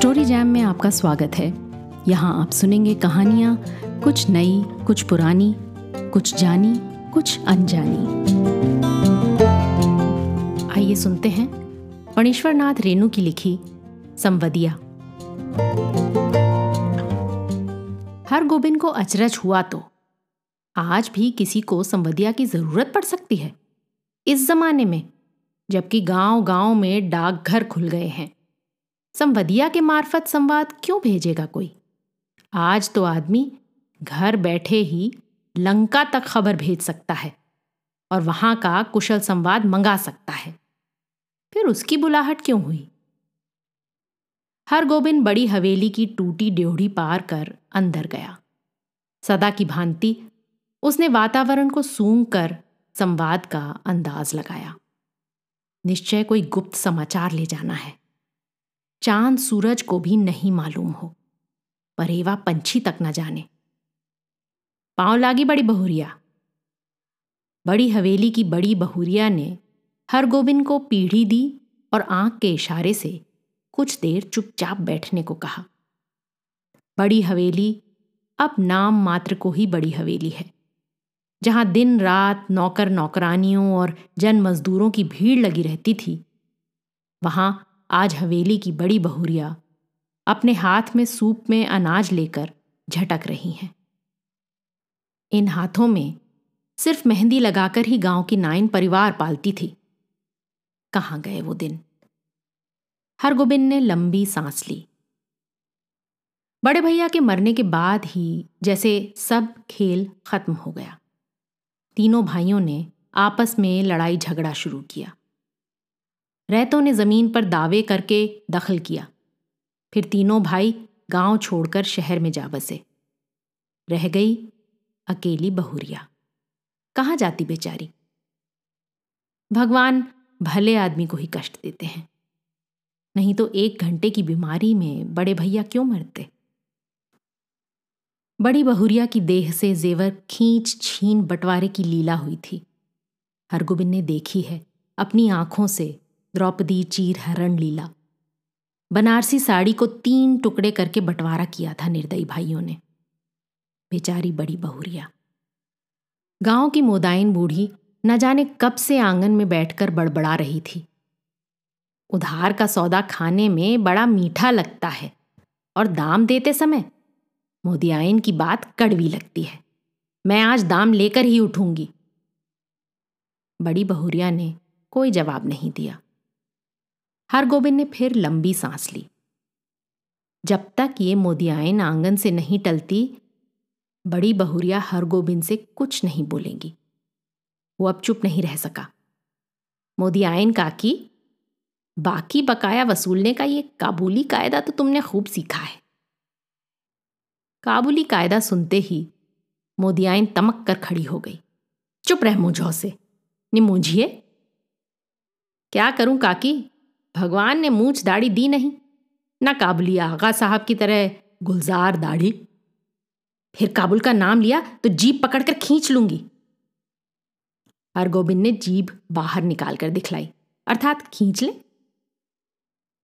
Story jam में आपका स्वागत है। यहाँ आप सुनेंगे कहानियाँ, कुछ नई, कुछ पुरानी, कुछ जानी, कुछ अनजानी। आइए सुनते हैं पणेश्वर नाथ रेणु की लिखी संवदिया। हर गोबिंद को अचरज हुआ तो। आज भी किसी को संवदिया की ज़रूरत पड़ सकती है। इस जमाने में, जबकि गाँव गाँव में डाकघर खुल गए हैं। संवदिया के मार्फत संवाद क्यों भेजेगा कोई? आज तो आदमी घर बैठे ही लंका तक खबर भेज सकता है और वहाँ का कुशल संवाद मंगा सकता है। फिर उसकी बुलाहट क्यों हुई? हर गोबिंद बड़ी हवेली की टूटी ड्योढ़ी पार कर अंदर गया। सदा की भांति उसने वातावरण को सूंघ कर संवाद का अंदाज लगाया। निश्चय कोई गुप्त समाचार ले जाना है। चाँद सूरज को भी नहीं मालूम हो। परेवा पंछी तक न जाने। पाँव लागी बड़ी बहुरिया। बड़ी हवेली की बड़ी बहुरिया ने हर गोबिंद को पीढ़ी दी और आँख के इशारे से कुछ देर चुपचाप बैठने को कहा। बड़ी हवेली अब नाम मात्र को ही बड़ी हवेली है, जहाँ दिन रात नौकर नौकरानियों और जन मजदूरों की भीड़ लगी रहती थी। वहाँ आज हवेली की बड़ी बहुरिया अपने हाथ में सूप में अनाज लेकर झटक रही हैं। इन हाथों में सिर्फ़ मेहंदी लगाकर ही गाँव की नाइन परिवार पालती थी। कहाँ गए वो दिन? हरगोबिंद ने लंबी सांस ली। बड़े भैया के मरने के बाद ही जैसे सब खेल खत्म हो गया। तीनों भाइयों ने आपस में लड़ाई झगड़ा शुरू किया। रहतों ने ज़मीन पर दावे करके दखल किया। फिर तीनों भाई गाँव छोड़कर शहर में जा बसे। रह गई अकेली बहुरिया। कहाँ जाती बेचारी? भगवान भले आदमी को ही कष्ट देते हैं। नहीं तो एक घंटे की बीमारी में बड़े भैया क्यों मरते? बड़ी बहुरिया की देह से जेवर खींच छीन बंटवारे की लीला हुई थी। हरगोबिंद ने देखी है अपनी आँखों से द्रौपदी चीर हरण लीला। बनारसी साड़ी को तीन टुकड़े करके बंटवारा किया था निर्दयी भाइयों ने। बेचारी बड़ी बहुरिया। गाँव की मोदाइन बूढ़ी न जाने कब से आँगन में बैठकर बड़बड़ा रही थी। उधार का सौदा खाने में बड़ा मीठा लगता है और दाम देते समय मोदियाइन की बात कड़वी लगती है। मैं आज दाम लेकर ही उठूँगी। बड़ी बहुरिया ने कोई जवाब नहीं दिया। हरगोबिंद ने फिर लंबी सांस ली। जब तक ये मोदियाइन आँगन से नहीं टलती, बड़ी बहुरिया हरगोबिंद से कुछ नहीं बोलेंगी। वो अब चुप नहीं रह सका। मोदियाइन काकी, बाकी बकाया वसूलने का ये काबुली कायदा तो तुमने खूब सीखा है। काबुली कायदा सुनते ही मोदियाइन तमक कर खड़ी हो गई। चुप रह मुझो से। निमूझिए। क्या करूँ काकी? भगवान ने मूछ दाढ़ी दी नहीं, ना काबुली आगा साहब की तरह गुलजार दाढ़ी। फिर काबुल का नाम लिया तो जीप पकड़कर खींच लूँगी। हरगोबिंद ने जीभ बाहर निकालकर दिखलाई, अर्थात खींच ले।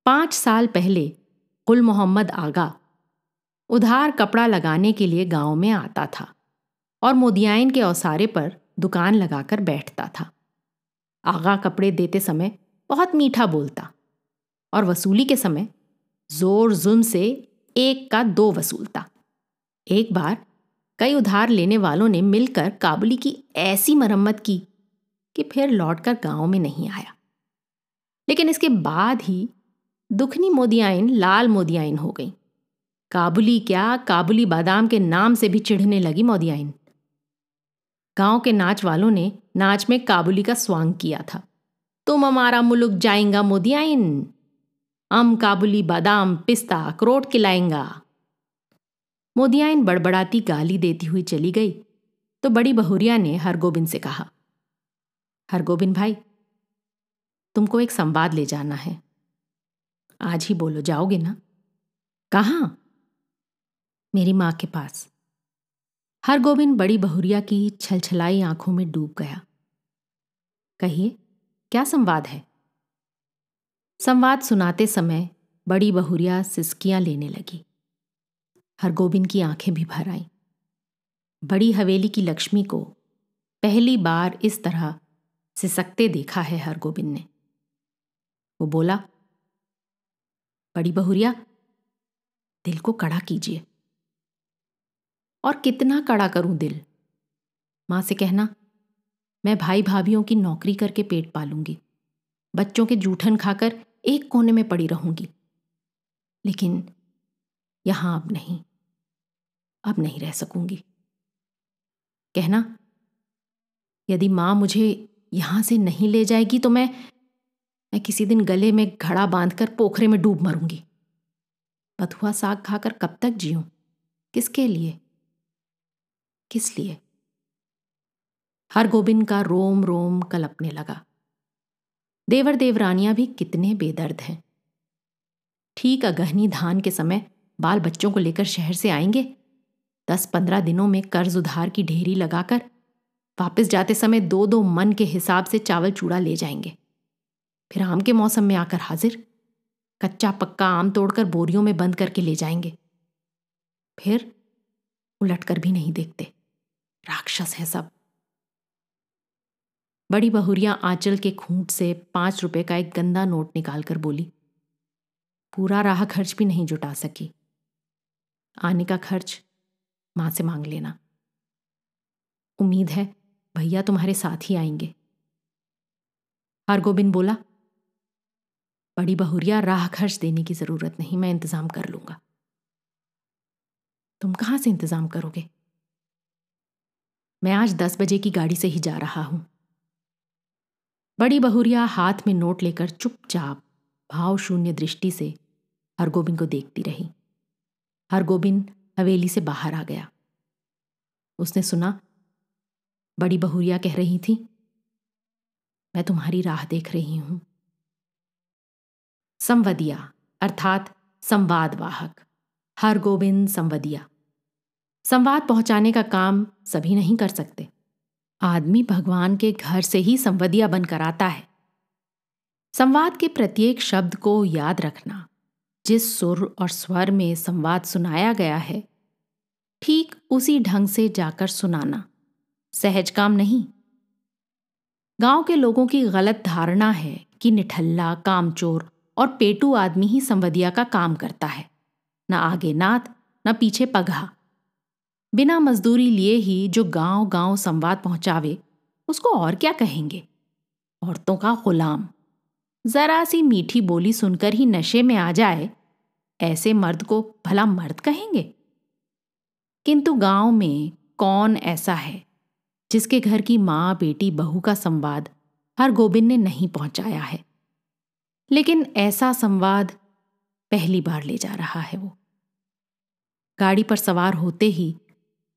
पाँच साल पहले गुल मोहम्मद आगा उधार कपड़ा लगाने के लिए गाँव में आता था और मोदियाइन के औसारे पर दुकान लगाकर बैठता था। आगा कपड़े देते समय बहुत मीठा बोलता और वसूली के समय ज़ोर जुम से एक का दो वसूलता एक बार कई उधार लेने वालों ने मिलकर काबुली की ऐसी मरम्मत की कि फिर लौटकर गाँव में नहीं आया। लेकिन इसके बाद ही दुखनी मोदियाइन, लाल मोदियाइन हो गई। काबुली क्या काबुली बादाम के नाम से भी चिढ़ने लगी मोदियाइन। गाँव के नाच वालों ने नाच में काबुली का स्वांग किया था। तुम हमारा मुल्क जाएँगा मोदियाइन। अम काबुली बादाम पिस्ता अखरोट खिलाएँगा। मोदियाइन बड़बड़ाती गाली देती हुई चली गई तो बड़ी बहुरिया ने हरगोबिंद से कहा, हरगोबिंद भाई, तुमको एक संवाद ले जाना है। आज ही बोलो, जाओगे ना? कहाँ? मेरी माँ के पास। हरगोबिंद बड़ी बहुरिया की छलछलाई आँखों में डूब गया। कहिए, क्या संवाद है? संवाद सुनाते समय बड़ी बहुरिया सिसकियाँ लेने लगी। हरगोबिंद की आँखें भी भर आईं। बड़ी हवेली की लक्ष्मी को पहली बार इस तरह सिसकते देखा है हरगोबिंद ने। वो बोला, बड़ी बहुरिया, दिल को कड़ा कीजिए। और कितना कड़ा करूँ दिल? माँ से कहना, मैं भाई भाभीियों की नौकरी करके पेट पालूँगी। बच्चों के जूठन खाकर एक कोने में पड़ी रहूँगी। लेकिन यहाँ अब नहीं। अब नहीं रह सकूँगी। कहना, यदि माँ मुझे यहाँ से नहीं ले जाएगी तो मैं मैं किसी दिन गले में घड़ा बांधकर पोखरे में डूब मरूँगी। बथुआ साग खाकर कब तक जीऊं? किसके लिए? किस लिए? हर गोबिंद का रोम रोम कलपने लगा। देवर देवरानियाँ भी कितने बेदर्द हैं। ठीक अगहनी धान के समय बाल बच्चों को लेकर शहर से आएँगे। दस पंद्रह दिनों में कर्ज उधार की ढेरी लगाकर वापस जाते समय दो दो मन के हिसाब से चावल चूड़ा ले जाएँगे। फिर आम के मौसम में आकर हाजिर, कच्चा पक्का आम तोड़कर बोरियों में बंद करके ले जाएँगे। फिर उलटकर भी नहीं देखते। राक्षस है सब। बड़ी बहुरिया आंचल के खूंट से पाँच रुपए का एक गंदा नोट निकालकर बोली, पूरा राह खर्च भी नहीं जुटा सकी। आने का खर्च माँ से मांग लेना। उम्मीद है भैया तुम्हारे साथ ही आएँगे। हरगोबिंद बोला, बड़ी बहुरिया राह खर्च देने की ज़रूरत नहीं, मैं इंतज़ाम कर लूँगा। तुम कहाँ से इंतज़ाम करोगे? मैं आज दस बजे की गाड़ी से ही जा रहा हूँ। बड़ी बहुरिया हाथ में नोट लेकर चुपचाप भाव शून्य दृष्टि से हरगोबिंद को देखती रही। हरगोबिंद हवेली से बाहर आ गया। उसने सुना, बड़ी बहुरिया कह रही थी, मैं तुम्हारी राह देख रही हूँ। संवदिया, अर्थात संवाद वाहक हर गोविंद संवदिया। संवाद पहुँचाने का काम सभी नहीं कर सकते। आदमी भगवान के घर से ही संवदिया बनकर आता है। संवाद के प्रत्येक शब्द को याद रखना, जिस सुर और स्वर में संवाद सुनाया गया है, ठीक उसी ढंग से जाकर सुनाना, सहज काम नहीं। गाँव के लोगों की गलत धारणा है कि निठल्ला, कामचोर और पेटू आदमी ही संवदिया का काम करता है। न आगे नात, न पीछे पगहा। बिना मजदूरी लिए ही जो गाँव गाँव संवाद पहुंचावे, उसको और क्या कहेंगे? औरतों का गुलाम। जरा सी मीठी बोली सुनकर ही नशे में आ जाए, ऐसे मर्द को भला मर्द कहेंगे? किंतु गाँव में कौन ऐसा है, जिसके घर की माँ बेटी बहू का संवाद हर गोबिंद ने नहीं पहुँचाया है? लेकिन ऐसा संवाद पहली बार ले जा रहा है वो। गाड़ी पर सवार होते ही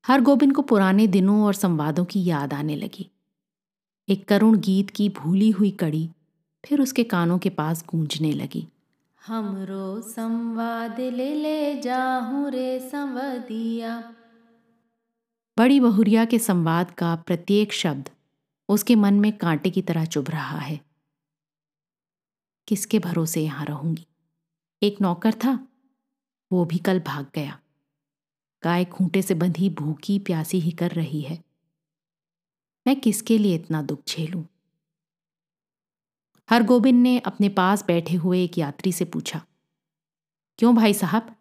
हर गोबिंद को पुराने दिनों और संवादों की याद आने लगी। एक करुण गीत की भूली हुई कड़ी फिर उसके कानों के पास गूंजने लगी। हमरो संवाद ले ले जाहूं रे संवदिया। बड़ी बहुरिया के संवाद का प्रत्येक शब्द उसके मन में कांटे की तरह चुभ रहा है। किसके भरोसे यहाँ रहूँगी? एक नौकर था वो भी कल भाग गया। गाय खूंटे से बंधी भूखी प्यासी ही कर रही है। मैं किसके लिए इतना दुख झेलूं? हर गोबिंद ने अपने पास बैठे हुए एक यात्री से पूछा, क्यों भाई साहब,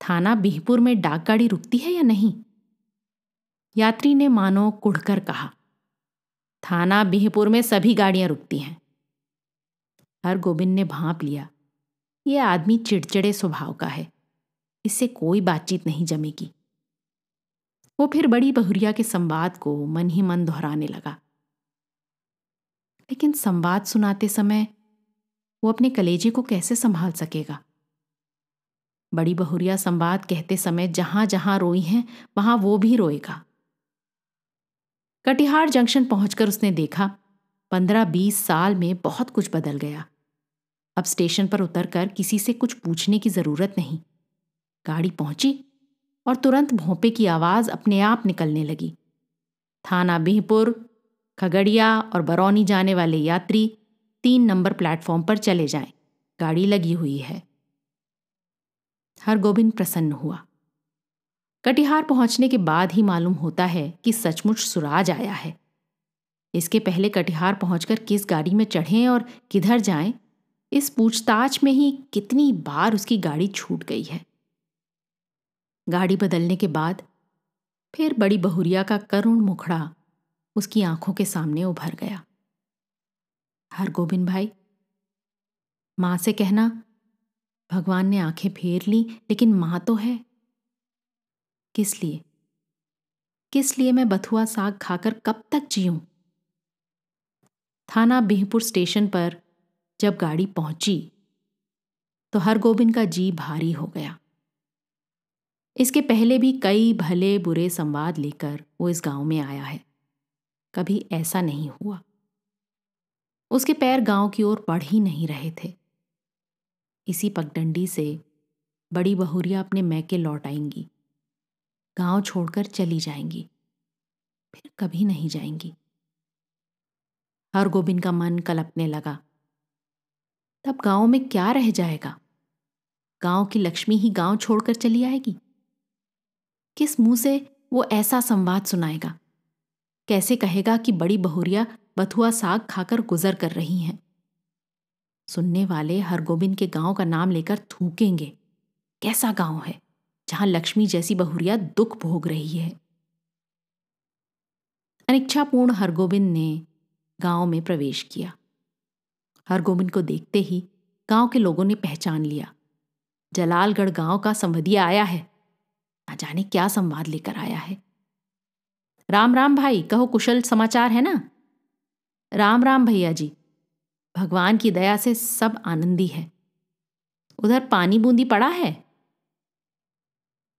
थाना बिहपुर में डाक गाड़ी रुकती है या नहीं? यात्री ने मानो कुढ़कर कहा, थाना बिहपुर में सभी गाड़ियाँ रुकती हैं। हर गोबिंद ने भांप लिया, ये आदमी चिड़चिड़े स्वभाव का है। इससे कोई बातचीत नहीं जमेगी। वो फिर बड़ी बहुरिया के संवाद को मन ही मन दोहराने लगा। लेकिन संवाद सुनाते समय वो अपने कलेजे को कैसे संभाल सकेगा? बड़ी बहुरिया संवाद कहते समय जहाँ जहाँ रोई हैं, वहाँ वो भी रोएगा। कटिहार जंक्शन पहुंचकर उसने देखा, पंद्रह बीस साल में बहुत कुछ बदल गया। अब स्टेशन पर उतरकर किसी से कुछ पूछने की ज़रूरत नहीं। गाड़ी पहुँची और तुरंत भोंपे की आवाज़ अपने आप निकलने लगी। थाना बिहपुर खगड़िया और बरौनी जाने वाले यात्री तीन नंबर प्लेटफॉर्म पर चले जाएँ। गाड़ी लगी हुई है। हरगोबिंद प्रसन्न हुआ। कटिहार पहुँचने के बाद ही मालूम होता है कि सचमुच सुराज आया है। इसके पहले कटिहार पहुंचकर किस गाड़ी में चढ़ें और किधर जाएँ, इस पूछताछ में ही कितनी बार उसकी गाड़ी छूट गई है। गाड़ी बदलने के बाद फिर बड़ी बहुरिया का करुण मुखड़ा उसकी आँखों के सामने उभर गया। हर गोबिंद भाई, माँ से कहना, भगवान ने आँखें फेर ली, लेकिन माँ तो है। किस लिए? किस लिए मैं बथुआ साग खाकर कब तक जीऊं? थाना बिहपुर स्टेशन पर जब गाड़ी पहुँची तो हरगोबिंद का जी भारी हो गया। इसके पहले भी कई भले बुरे संवाद लेकर वो इस गाँव में आया है। कभी ऐसा नहीं हुआ। उसके पैर गाँव की ओर बढ़ ही नहीं रहे थे। इसी पगडंडी से बड़ी बहुरिया अपने मैके लौट आएँगी। गाँव छोड़कर चली जाएँगी। फिर कभी नहीं जाएँगी। हर गोबिंद का मन कलपने लगा। तब गाँव में क्या रह जाएगा? गाँव की लक्ष्मी ही गाँव छोड़कर चली आएगी? किस मुँह से वो ऐसा संवाद सुनाएगा? कैसे कहेगा कि बड़ी बहुरिया बथुआ साग खाकर गुजर कर रही हैं? सुनने वाले हरगोबिंद के गाँव का नाम लेकर थूकेंगे। कैसा गाँव है, जहाँ लक्ष्मी जैसी बहुरिया दुख भोग रही है? अनिच्छापूर्ण हरगोबिंद ने गाँव में प्रवेश किया। हरगोबिंद को देखते ही गाँव के लोगों ने पहचान लिया। जलालगढ़ गाँव का संवदिया आया है। ना जाने क्या संवाद लेकर आया है? राम राम भाई, कहो कुशल समाचार है ना? राम राम भैया जी, भगवान की दया से सब आनंदी है। उधर पानी बूंदी पड़ा है?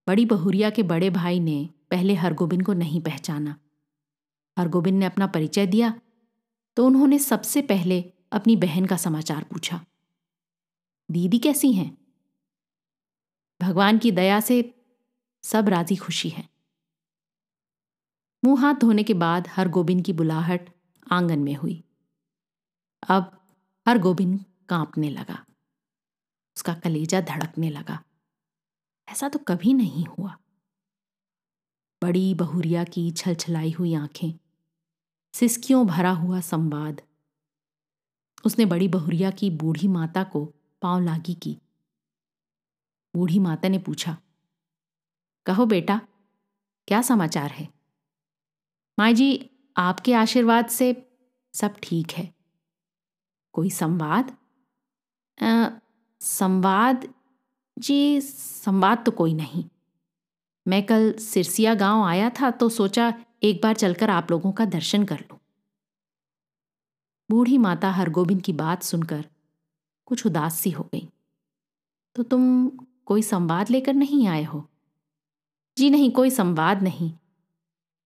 बड़ी बहुरिया के बड़े भाई ने पहले हरगोबिंद को नहीं पहचाना। हरगोबिंद ने अपना परिचय दिया तो उन्होंने सबसे पहले अपनी बहन का समाचार पूछा। दीदी कैसी हैं? भगवान की दया से सब राज़ी खुशी है। मुँह हाथ धोने के बाद हर गोबिंद की बुलाहट आँगन में हुई। अब हर गोबिंद कांपने लगा। उसका कलेजा धड़कने लगा। ऐसा तो कभी नहीं हुआ। बड़ी बहुरिया की छलछलाई हुई आँखें। सिस्कियों भरा हुआ संवाद। उसने बड़ी बहुरिया की बूढ़ी माता को पाँव लागी की। बूढ़ी माता ने पूछा कहो बेटा, क्या समाचार है? माई जी, आपके आशीर्वाद से सब ठीक है। कोई संवाद? संवाद? जी, संवाद तो कोई नहीं। मैं कल सिरसिया गाँव आया था तो सोचा एक बार चलकर आप लोगों का दर्शन कर लूँ। बूढ़ी माता हरगोबिंद की बात सुनकर कुछ उदास सी हो गई। तो तुम कोई संवाद लेकर नहीं आए हो? जी नहीं, कोई संवाद नहीं।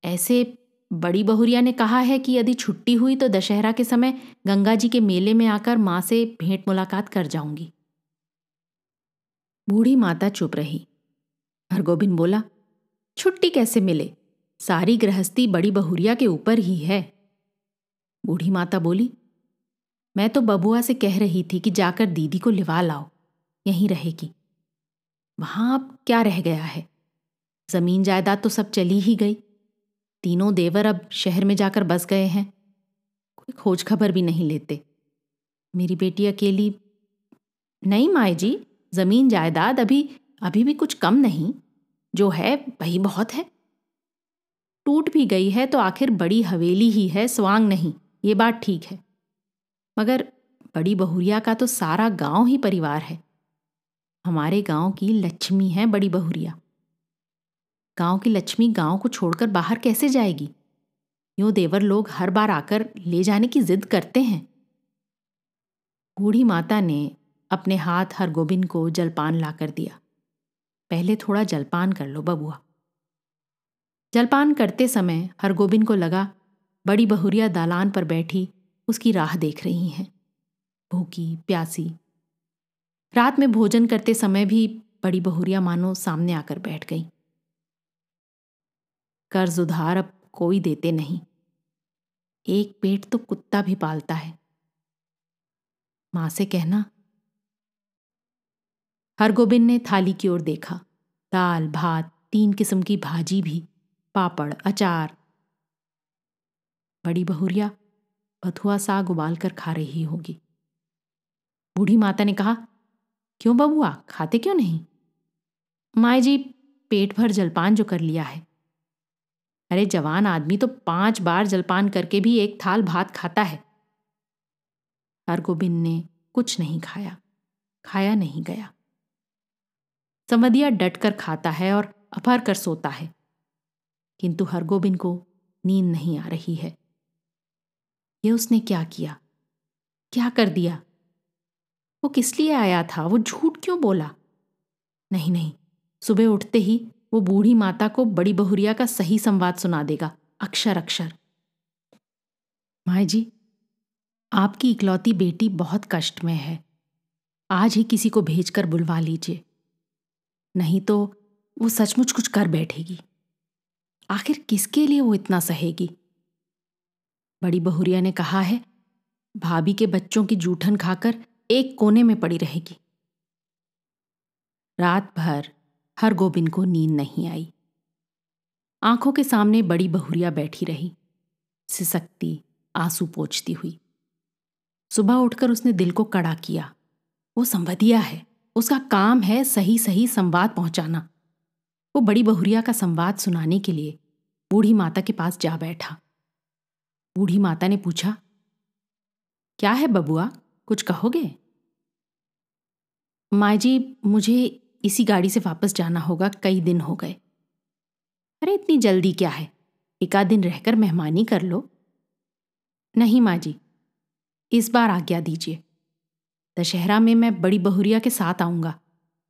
ऐसे बड़ी बहुरिया ने कहा है कि यदि छुट्टी हुई तो दशहरा के समय गंगा जी के मेले में आकर माँ से भेंट मुलाकात कर जाऊँगी। बूढ़ी माता चुप रही। हरगोबिंद बोला, छुट्टी कैसे मिले? सारी गृहस्थी बड़ी बहुरिया के ऊपर ही है। बूढ़ी माता बोली, मैं तो बबुआ से कह रही थी कि जाकर दीदी को लिवा लाओ, यहीं रहेगी। वहाँ अब क्या रह गया है? ज़मीन जायदाद तो सब चली ही गई। तीनों देवर अब शहर में जाकर बस गए हैं। कोई खोज खबर भी नहीं लेते। मेरी बेटी अकेली। नहीं माए जी, ज़मीन जायदाद अभी अभी भी कुछ कम नहीं। जो है, वही बहुत है। टूट भी गई है तो आखिर बड़ी हवेली ही है, स्वांग नहीं, ये बात ठीक है। मगर बड़ी बहुरिया का तो सारा गाँव ही परिवार है। हमारे गाँव की लक्ष्मी है बड़ी बहुरिया। गाँव की लक्ष्मी गाँव को छोड़कर बाहर कैसे जाएगी? यूँ देवर लोग हर बार आकर ले जाने की जिद करते हैं। बूढ़ी माता ने अपने हाथ हर गोबिंद को जलपान लाकर दिया। पहले थोड़ा जलपान कर लो बबुआ। जलपान करते समय हर गोबिंद को लगा, बड़ी बहुरिया दालान पर बैठी उसकी राह देख रही हैं। भूखी, प्यासी। रात में भोजन करते समय भी बड़ी बहुरिया मानो सामने आकर बैठ गई। कर्ज उधार अब कोई देते नहीं। एक पेट तो कुत्ता भी पालता है। माँ से कहना, हरगोबिंद ने थाली की ओर देखा। दाल, भात, तीन किस्म की भाजी भी, पापड़, अचार। बड़ी बहुरिया, बथुआ साग उबाल कर खा रही होगी। बूढ़ी माता ने कहा, क्यों बबुआ, खाते क्यों नहीं? माए जी, पेट भर जलपान जो कर लिया है। अरे जवान आदमी तो पाँच बार जलपान करके भी एक थाल भात खाता है। हरगोबिंद ने कुछ नहीं खाया खाया नहीं गया। समदिया डट कर खाता है और अफर कर सोता है, किंतु हरगोबिंद को नींद नहीं आ रही है। ये उसने क्या किया? क्या कर दिया? वो किस लिए आया था? वो झूठ क्यों बोला? नहीं नहीं, सुबह उठते ही वो बूढ़ी माता को बड़ी बहुरिया का सही संवाद सुना देगा। अक्षर अक्षर। माए जी आपकी इकलौती बेटी बहुत कष्ट में है। आज ही किसी को भेजकर बुलवा लीजिए। नहीं तो वो सचमुच कुछ कर बैठेगी। आखिर किसके लिए वो इतना सहेगी? बड़ी बहुरिया ने कहा है, भाभी के बच्चों की जूठन खाकर एक कोने में पड़ी रहेगी। रात भर हर गोबिंद को नींद नहीं आई। आँखों के सामने बड़ी बहुरिया बैठी रही। सिसकती, आँसू पोछती हुई। सुबह उठकर उसने दिल को कड़ा किया। वो संवदिया है। उसका काम है सही सही संवाद पहुंचाना। वो बड़ी बहुरिया का संवाद सुनाने के लिए बूढ़ी माता के पास जा बैठा। बूढ़ी माता ने पूछा, क्या है बबुआ? कुछ कहोगे? माँ जी, मुझे इसी गाड़ी से वापस जाना होगा, कई दिन हो गए। अरे, इतनी जल्दी क्या है? एक आध दिन रहकर मेहमानी कर लो। नहीं माँ जी, इस बार आज्ञा दीजिए। दशहरा में मैं बड़ी बहुरिया के साथ आऊँगा।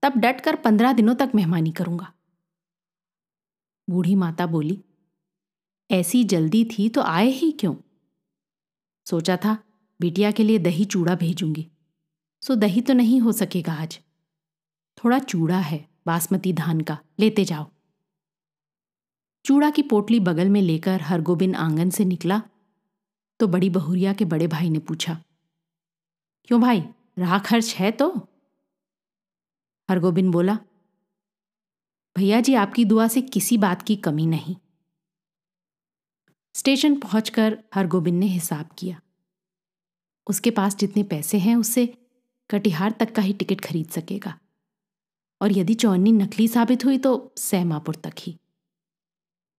तब डट कर पंद्रह दिनों तक मेहमानी करूँगा। बूढ़ी माता बोली, ऐसी जल्दी थी तो आए ही क्यों? सोचा था, बिटिया के लिए दही चूड़ा भेजूँगी। सो दही तो नहीं हो सकेगा आज। थोड़ा चूड़ा है बासमती धान का, लेते जाओ। चूड़ा की पोटली बगल में लेकर हरगोबिन आँगन से निकला तो बड़ी बहुरिया के बड़े भाई ने पूछा, क्यों भाई राह खर्च है तो? हरगोबिन बोला, भैया जी, आपकी दुआ से किसी बात की कमी नहीं। स्टेशन पहुंचकर हरगोबिंद ने हिसाब किया। उसके पास जितने पैसे हैं, उससे कटिहार तक का ही टिकट खरीद सकेगा। और यदि चौनी नकली साबित हुई तो सहमापुर तक ही।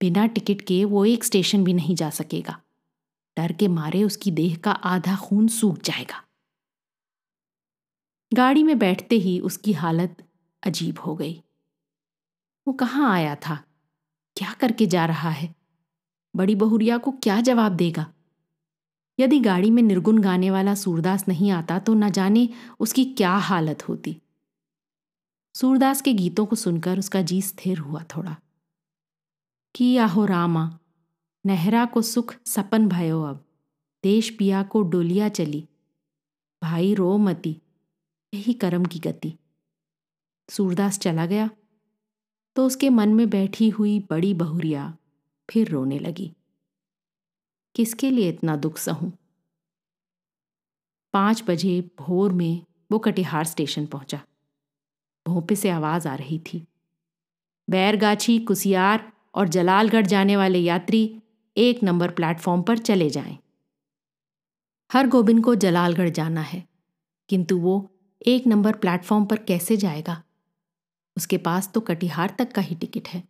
बिना टिकट के वो एक स्टेशन भी नहीं जा सकेगा। डर के मारे उसकी देह का आधा खून सूख जाएगा। गाड़ी में बैठते ही उसकी हालत अजीब हो गई। वो कहाँ आया था? क्या करके जा रहा है? बड़ी बहुरिया को क्या जवाब देगा? यदि गाड़ी में निर्गुण गाने वाला सूरदास नहीं आता तो न जाने उसकी क्या हालत होती। सूरदास के गीतों को सुनकर उसका जी स्थिर हुआ थोड़ा। कि आहो रामा, नहरा को सुख सपन भयो अब, देश पिया को डोलिया चली, भाई रो मती, यही कर्म की गति। सूरदास चला गया तो उसके मन में बैठी हुई बड़ी बहुरिया फिर रोने लगी। किसके लिए इतना दुख सहूं? पाँच बजे भोर में वो कटिहार स्टेशन पहुँचा। भोंपे से आवाज़ आ रही थी। बैरगाछी, कुसियार और जलालगढ़ जाने वाले यात्री एक नंबर प्लेटफॉर्म पर चले जाएँ। हर गोबिंद को जलालगढ़ जाना है, किंतु वो एक नंबर प्लेटफॉर्म पर कैसे जाएगा? उसके पास तो कटिहार तक का ही टिकट है।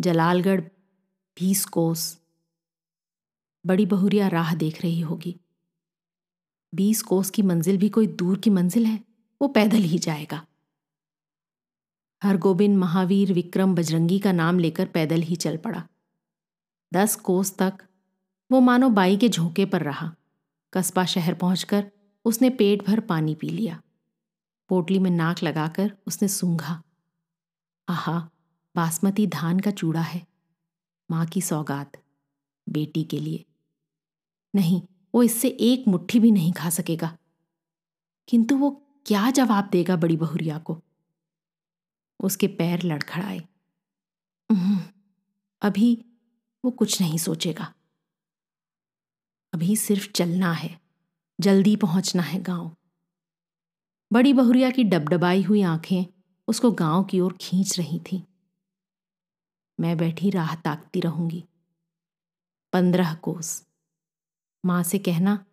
जलालगढ़ बीस कोस। बड़ी बहुरिया राह देख रही होगी। बीस कोस की मंजिल भी कोई दूर की मंजिल है, वो पैदल ही जाएगा। हरगोबिंद महावीर विक्रम बजरंगी का नाम लेकर पैदल ही चल पड़ा। दस कोस तक वो मानो बाई के झोंके पर रहा। कस्बा शहर पहुंचकर उसने पेट भर पानी पी लिया। पोटली में नाक लगाकर उसने सूंघा। आहा, बासमती धान का चूड़ा है। माँ की सौगात, बेटी के लिए। नहीं, वो इससे एक मुट्ठी भी नहीं खा सकेगा। किंतु वो क्या जवाब देगा बड़ी बहुरिया को? उसके पैर लड़खड़ाए। अभी वो कुछ नहीं सोचेगा। अभी सिर्फ़ चलना है, जल्दी पहुँचना है गाँव। बड़ी बहुरिया की डबडबाई हुई आँखें उसको गाँव की ओर खींच रही थीं। मैं बैठी राह ताकती रहूँगी। पंद्रह कोस। माँ से कहना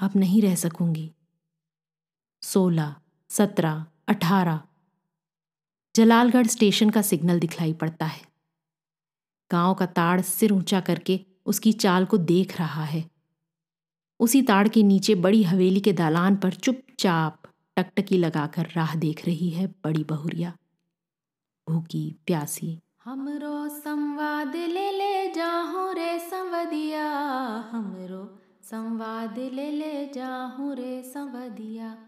अब नहीं रह सकूँगी। सोलह, सत्रह, अठारह जलालगढ़ स्टेशन का सिग्नल दिखलाई पड़ता है। गाँव का ताड़ सिर ऊँचा करके उसकी चाल को देख रहा है। उसी ताड़ के नीचे बड़ी हवेली के दालान पर चुपचाप टकटकी लगाकर राह देख रही है बड़ी बहुरिया। भूखी प्यासी। हमरो संवाद ले ले जाहू रे संवदिया। हमरो संवाद ले ले जाहू रे संवदिया।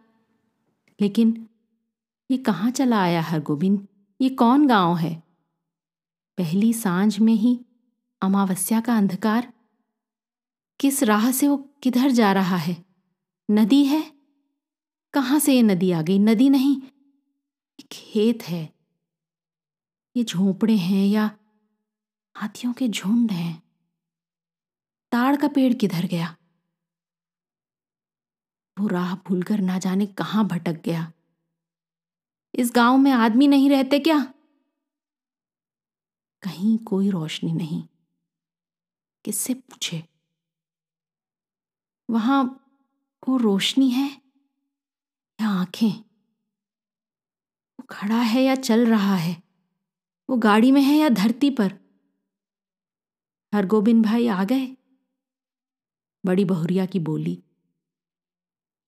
लेकिन ये कहाँ चला आया हर गोविंद ये कौन गाँव है? पहली साँझ में ही अमावस्या का अंधकार। किस राह से वो किधर जा रहा है? नदी है? कहाँ से ये नदी आ गई? नदी नहीं खेत है। ये झोंपड़े हैं या हाथियों के झुंड हैं? ताड़ का पेड़ किधर गया? वो राह भूलकर ना जाने कहाँ भटक गया? इस गाँव में आदमी नहीं रहते क्या? कहीं कोई रोशनी नहीं। किससे पूछे? वहाँ वो रोशनी है? या आँखें? वो खड़ा है या चल रहा है? वो गाड़ी में है या धरती पर? हरगोबिंद भाई आ गए। बड़ी बहुरिया की बोली।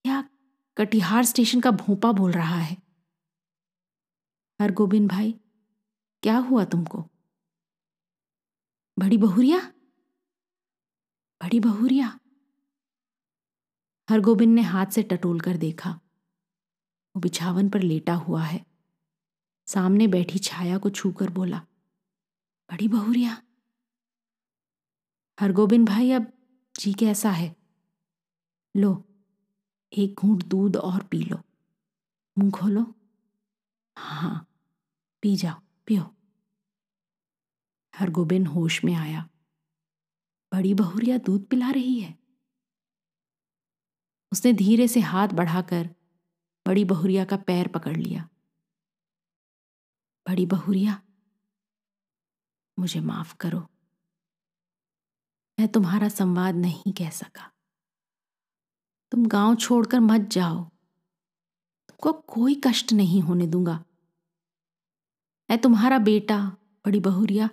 या कटिहार स्टेशन का भोपा बोल रहा है? हरगोबिंद भाई, क्या हुआ तुमको? बड़ी बहुरिया? बड़ी बहुरिया? हरगोबिंद ने हाथ से टटोल कर देखा। वो बिछावन पर लेटा हुआ है। सामने बैठी छाया को छूकर बोला, बड़ी बहुरिया हरगोबिंद भाई अब जी कैसा है? लो, एक घूंट दूध और पी लो। मुँह खोलो। हाँ पी जाओ, पियो। हरगोबिन होश में आया। बड़ी बहुरिया दूध पिला रही है। उसने धीरे से हाथ बढ़ाकर बड़ी बहुरिया का पैर पकड़ लिया। बड़ी बहुरिया, मुझे माफ़ करो। मैं तुम्हारा संवाद नहीं कह सका। तुम गाँव छोड़कर मत जाओ। तुमको कोई कष्ट नहीं होने दूँगा। मैं तुम्हारा बेटा, बड़ी बहुरिया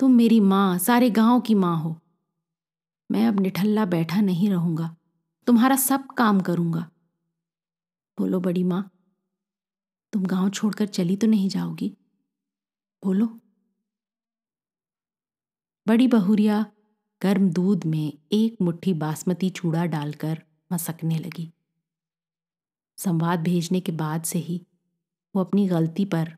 तुम मेरी माँ, सारे गाँव की माँ हो। मैं अब निठल्ला बैठा नहीं रहूँगा, तुम्हारा सब काम करूँगा। बोलो बड़ी माँ, तुम गाँव छोड़कर चली तो नहीं जाओगी? बोलो। बड़ी बहुरिया गर्म दूध में एक मुट्ठी बासमती चूड़ा डालकर मसकने लगी। संवाद भेजने के बाद से ही वो अपनी गलती पर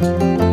thank you